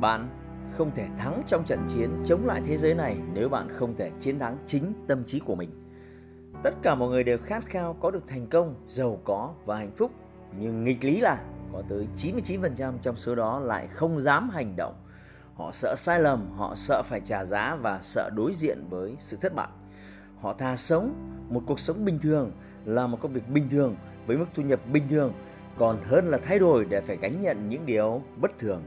Bạn không thể thắng trong trận chiến chống lại thế giới này nếu bạn không thể chiến thắng chính tâm trí của mình. Tất cả mọi người đều khát khao có được thành công, giàu có và hạnh phúc, nhưng nghịch lý là có tới 99% trong số đó lại không dám hành động. Họ sợ sai lầm, họ sợ phải trả giá và sợ đối diện với sự thất bại. Họ thà sống một cuộc sống bình thường, là một công việc bình thường với mức thu nhập bình thường, còn hơn là thay đổi để phải gánh nhận những điều bất thường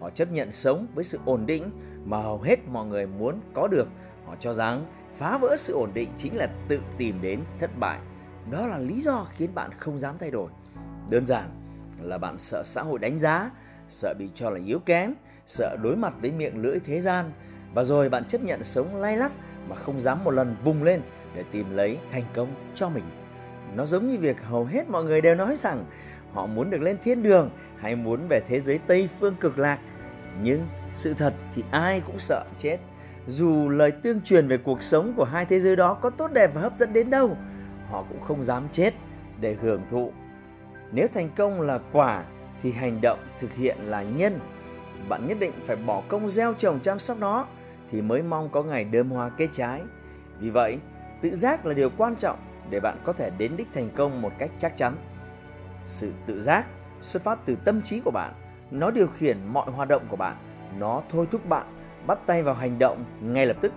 Họ chấp nhận sống với sự ổn định mà hầu hết mọi người muốn có được. Họ cho rằng phá vỡ sự ổn định chính là tự tìm đến thất bại. Đó là lý do khiến bạn không dám thay đổi. Đơn giản là bạn sợ xã hội đánh giá, sợ bị cho là yếu kém, sợ đối mặt với miệng lưỡi thế gian và rồi bạn chấp nhận sống lay lắt mà không dám một lần vùng lên để tìm lấy thành công cho mình. Nó giống như việc hầu hết mọi người đều nói rằng họ muốn được lên thiên đường hay muốn về thế giới Tây phương cực lạc. Nhưng sự thật thì ai cũng sợ chết. Dù lời tương truyền về cuộc sống của hai thế giới đó có tốt đẹp và hấp dẫn đến đâu, họ cũng không dám chết để hưởng thụ. Nếu thành công là quả thì hành động thực hiện là nhân. Bạn nhất định phải bỏ công gieo trồng chăm sóc nó thì mới mong có ngày đơm hoa kết trái. Vì vậy, tự giác là điều quan trọng để bạn có thể đến đích thành công một cách chắc chắn. Sự tự giác xuất phát từ tâm trí của bạn. Nó điều khiển mọi hoạt động của bạn. Nó thôi thúc bạn bắt tay vào hành động ngay lập tức.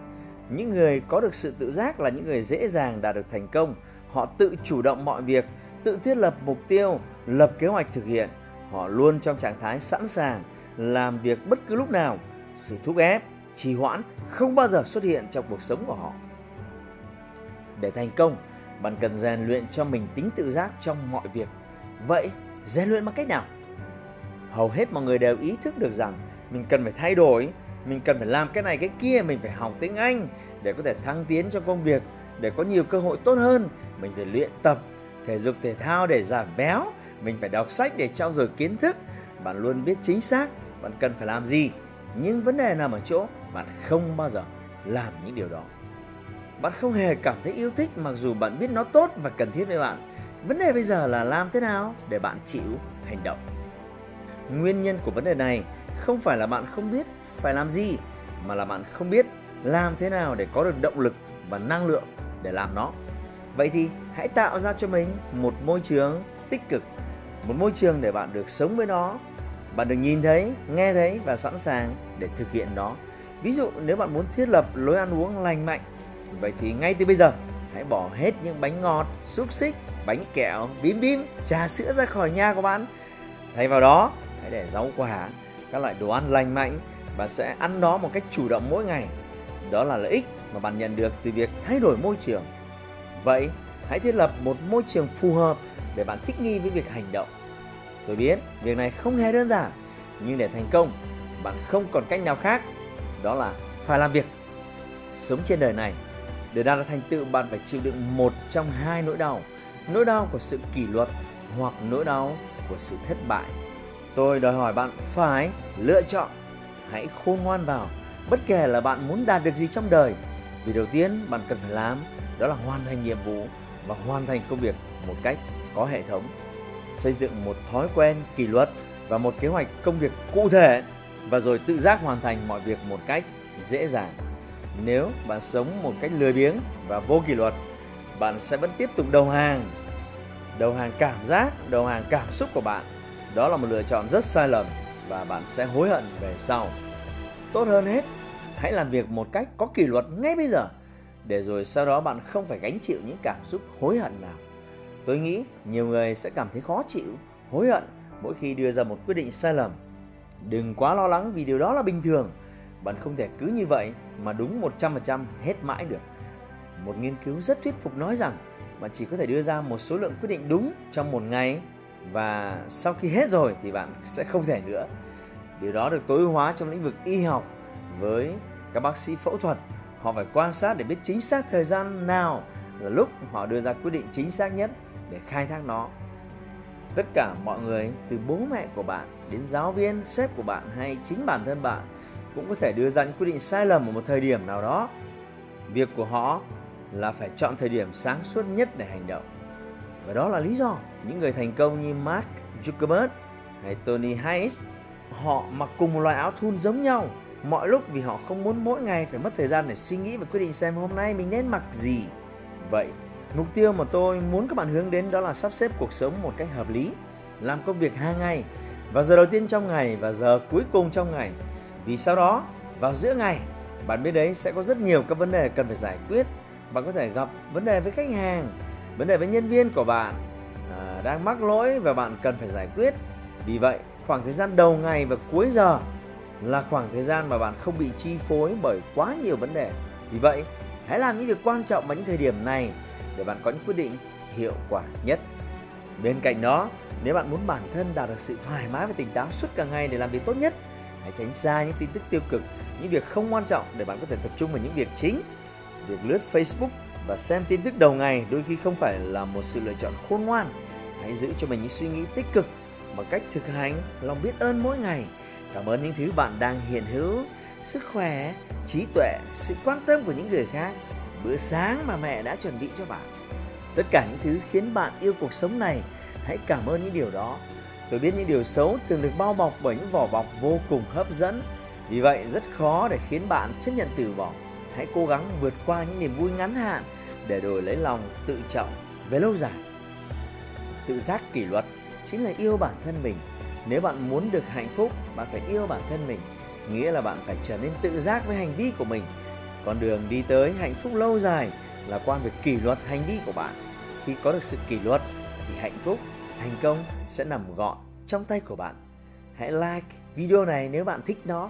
Những người có được sự tự giác là những người dễ dàng đạt được thành công. Họ tự chủ động mọi việc, tự thiết lập mục tiêu, lập kế hoạch thực hiện. Họ luôn trong trạng thái sẵn sàng làm việc bất cứ lúc nào. Sự thúc ép, trì hoãn không bao giờ xuất hiện trong cuộc sống của họ. Để thành công, bạn cần rèn luyện cho mình tính tự giác trong mọi việc. Vậy, rèn luyện bằng cách nào? Hầu hết mọi người đều ý thức được rằng mình cần phải thay đổi mình cần phải làm cái này cái kia mình phải học tiếng anh để có thể thăng tiến trong công việc để có nhiều cơ hội tốt hơn. Mình phải luyện tập thể dục thể thao để giảm béo mình phải đọc sách để trau dồi kiến thức. Bạn luôn biết chính xác bạn cần phải làm gì nhưng vấn đề nằm ở chỗ bạn không bao giờ làm những điều đó. Bạn không hề cảm thấy yêu thích mặc dù bạn biết nó tốt và cần thiết với bạn. Vấn đề bây giờ là làm thế nào để bạn chịu hành động. Nguyên nhân của vấn đề này không phải là bạn không biết phải làm gì mà là bạn không biết làm thế nào để có được động lực và năng lượng để làm nó. Vậy thì hãy tạo ra cho mình một môi trường tích cực, một môi trường để bạn được sống với nó, bạn được nhìn thấy, nghe thấy và sẵn sàng để thực hiện nó. Ví dụ nếu bạn muốn thiết lập lối ăn uống lành mạnh, vậy thì ngay từ bây giờ hãy bỏ hết những bánh ngọt, xúc xích bánh kẹo, bím bím, trà sữa ra khỏi nhà của bạn. Thay vào đó, hãy để rau quả, các loại đồ ăn lành mạnh và sẽ ăn nó một cách chủ động mỗi ngày. Đó là lợi ích mà bạn nhận được từ việc thay đổi môi trường. Vậy, hãy thiết lập một môi trường phù hợp để bạn thích nghi với việc hành động. Tôi biết việc này không hề đơn giản, nhưng để thành công, bạn không còn cách nào khác, đó là phải làm việc. Sống trên đời này, để đạt được thành tựu bạn phải chịu đựng một trong hai nỗi đau nỗi đau của sự kỷ luật hoặc nỗi đau của sự thất bại. Tôi đòi hỏi bạn phải lựa chọn. Hãy khôn ngoan vào, bất kể là bạn muốn đạt được gì trong đời. Vì đầu tiên bạn cần phải làm đó là hoàn thành nhiệm vụ và hoàn thành công việc một cách có hệ thống. Xây dựng một thói quen kỷ luật và một kế hoạch công việc cụ thể và rồi tự giác hoàn thành mọi việc một cách dễ dàng. Nếu bạn sống một cách lười biếng và vô kỷ luật bạn sẽ vẫn tiếp tục đầu hàng. Đầu hàng cảm giác, đầu hàng cảm xúc của bạn. Đó là một lựa chọn rất sai lầm và bạn sẽ hối hận về sau. Tốt hơn hết, hãy làm việc một cách có kỷ luật ngay bây giờ, để rồi sau đó bạn không phải gánh chịu những cảm xúc hối hận nào. Tôi nghĩ nhiều người sẽ cảm thấy khó chịu, hối hận mỗi khi đưa ra một quyết định sai lầm. Đừng quá lo lắng vì điều đó là bình thường. Bạn không thể cứ như vậy mà đúng 100% hết mãi được một nghiên cứu rất thuyết phục nói rằng bạn chỉ có thể đưa ra một số lượng quyết định đúng trong một ngày và sau khi hết rồi thì bạn sẽ không thể nữa. Điều đó được tối ưu hóa trong lĩnh vực y học với các bác sĩ phẫu thuật. Họ phải quan sát để biết chính xác thời gian nào là lúc họ đưa ra quyết định chính xác nhất để khai thác nó. Tất cả mọi người từ bố mẹ của bạn đến giáo viên, sếp của bạn hay chính bản thân bạn cũng có thể đưa ra những quyết định sai lầm ở một thời điểm nào đó. Việc của họ là phải chọn thời điểm sáng suốt nhất để hành động. Và đó là lý do những người thành công như Mark Zuckerberg hay Tony Hayes họ mặc cùng một loại áo thun giống nhau mọi lúc vì họ không muốn mỗi ngày phải mất thời gian để suy nghĩ và quyết định xem hôm nay mình nên mặc gì. Vậy, mục tiêu mà tôi muốn các bạn hướng đến đó là sắp xếp cuộc sống một cách hợp lý, làm công việc hàng ngày vào giờ đầu tiên trong ngày và giờ cuối cùng trong ngày. Vì sau đó, vào giữa ngày, bạn biết đấy sẽ có rất nhiều các vấn đề cần phải giải quyết. Bạn có thể gặp vấn đề với khách hàng, vấn đề với nhân viên của bạn à, đang mắc lỗi và bạn cần phải giải quyết. Vì vậy, khoảng thời gian đầu ngày và cuối giờ là khoảng thời gian mà bạn không bị chi phối bởi quá nhiều vấn đề. Vì vậy, hãy làm những việc quan trọng vào những thời điểm này để bạn có những quyết định hiệu quả nhất. Bên cạnh đó, nếu bạn muốn bản thân đạt được sự thoải mái và tỉnh táo suốt cả ngày để làm việc tốt nhất, hãy tránh xa những tin tức tiêu cực, những việc không quan trọng để bạn có thể tập trung vào những việc chính. Việc lướt Facebook và xem tin tức đầu ngày đôi khi không phải là một sự lựa chọn khôn ngoan. Hãy giữ cho mình những suy nghĩ tích cực bằng cách thực hành lòng biết ơn mỗi ngày Cảm ơn những thứ bạn đang hiện hữu, sức khỏe, trí tuệ, sự quan tâm của những người khác, bữa sáng mà mẹ đã chuẩn bị cho bạn. Tất cả những thứ khiến bạn yêu cuộc sống này, hãy cảm ơn những điều đó. Tôi biết những điều xấu thường được bao bọc bởi những vỏ bọc vô cùng hấp dẫn, vì vậy rất khó để khiến bạn chấp nhận từ bỏ. Hãy cố gắng vượt qua những niềm vui ngắn hạn để đổi lấy lòng tự trọng về lâu dài. Tự giác kỷ luật chính là yêu bản thân mình nếu bạn muốn được hạnh phúc, bạn phải yêu bản thân mình, nghĩa là bạn phải trở nên tự giác với hành vi của mình. Con đường đi tới hạnh phúc lâu dài là qua việc kỷ luật hành vi của bạn. Khi có được sự kỷ luật thì hạnh phúc, thành công sẽ nằm gọn trong tay của bạn. Hãy like video này nếu bạn thích nó.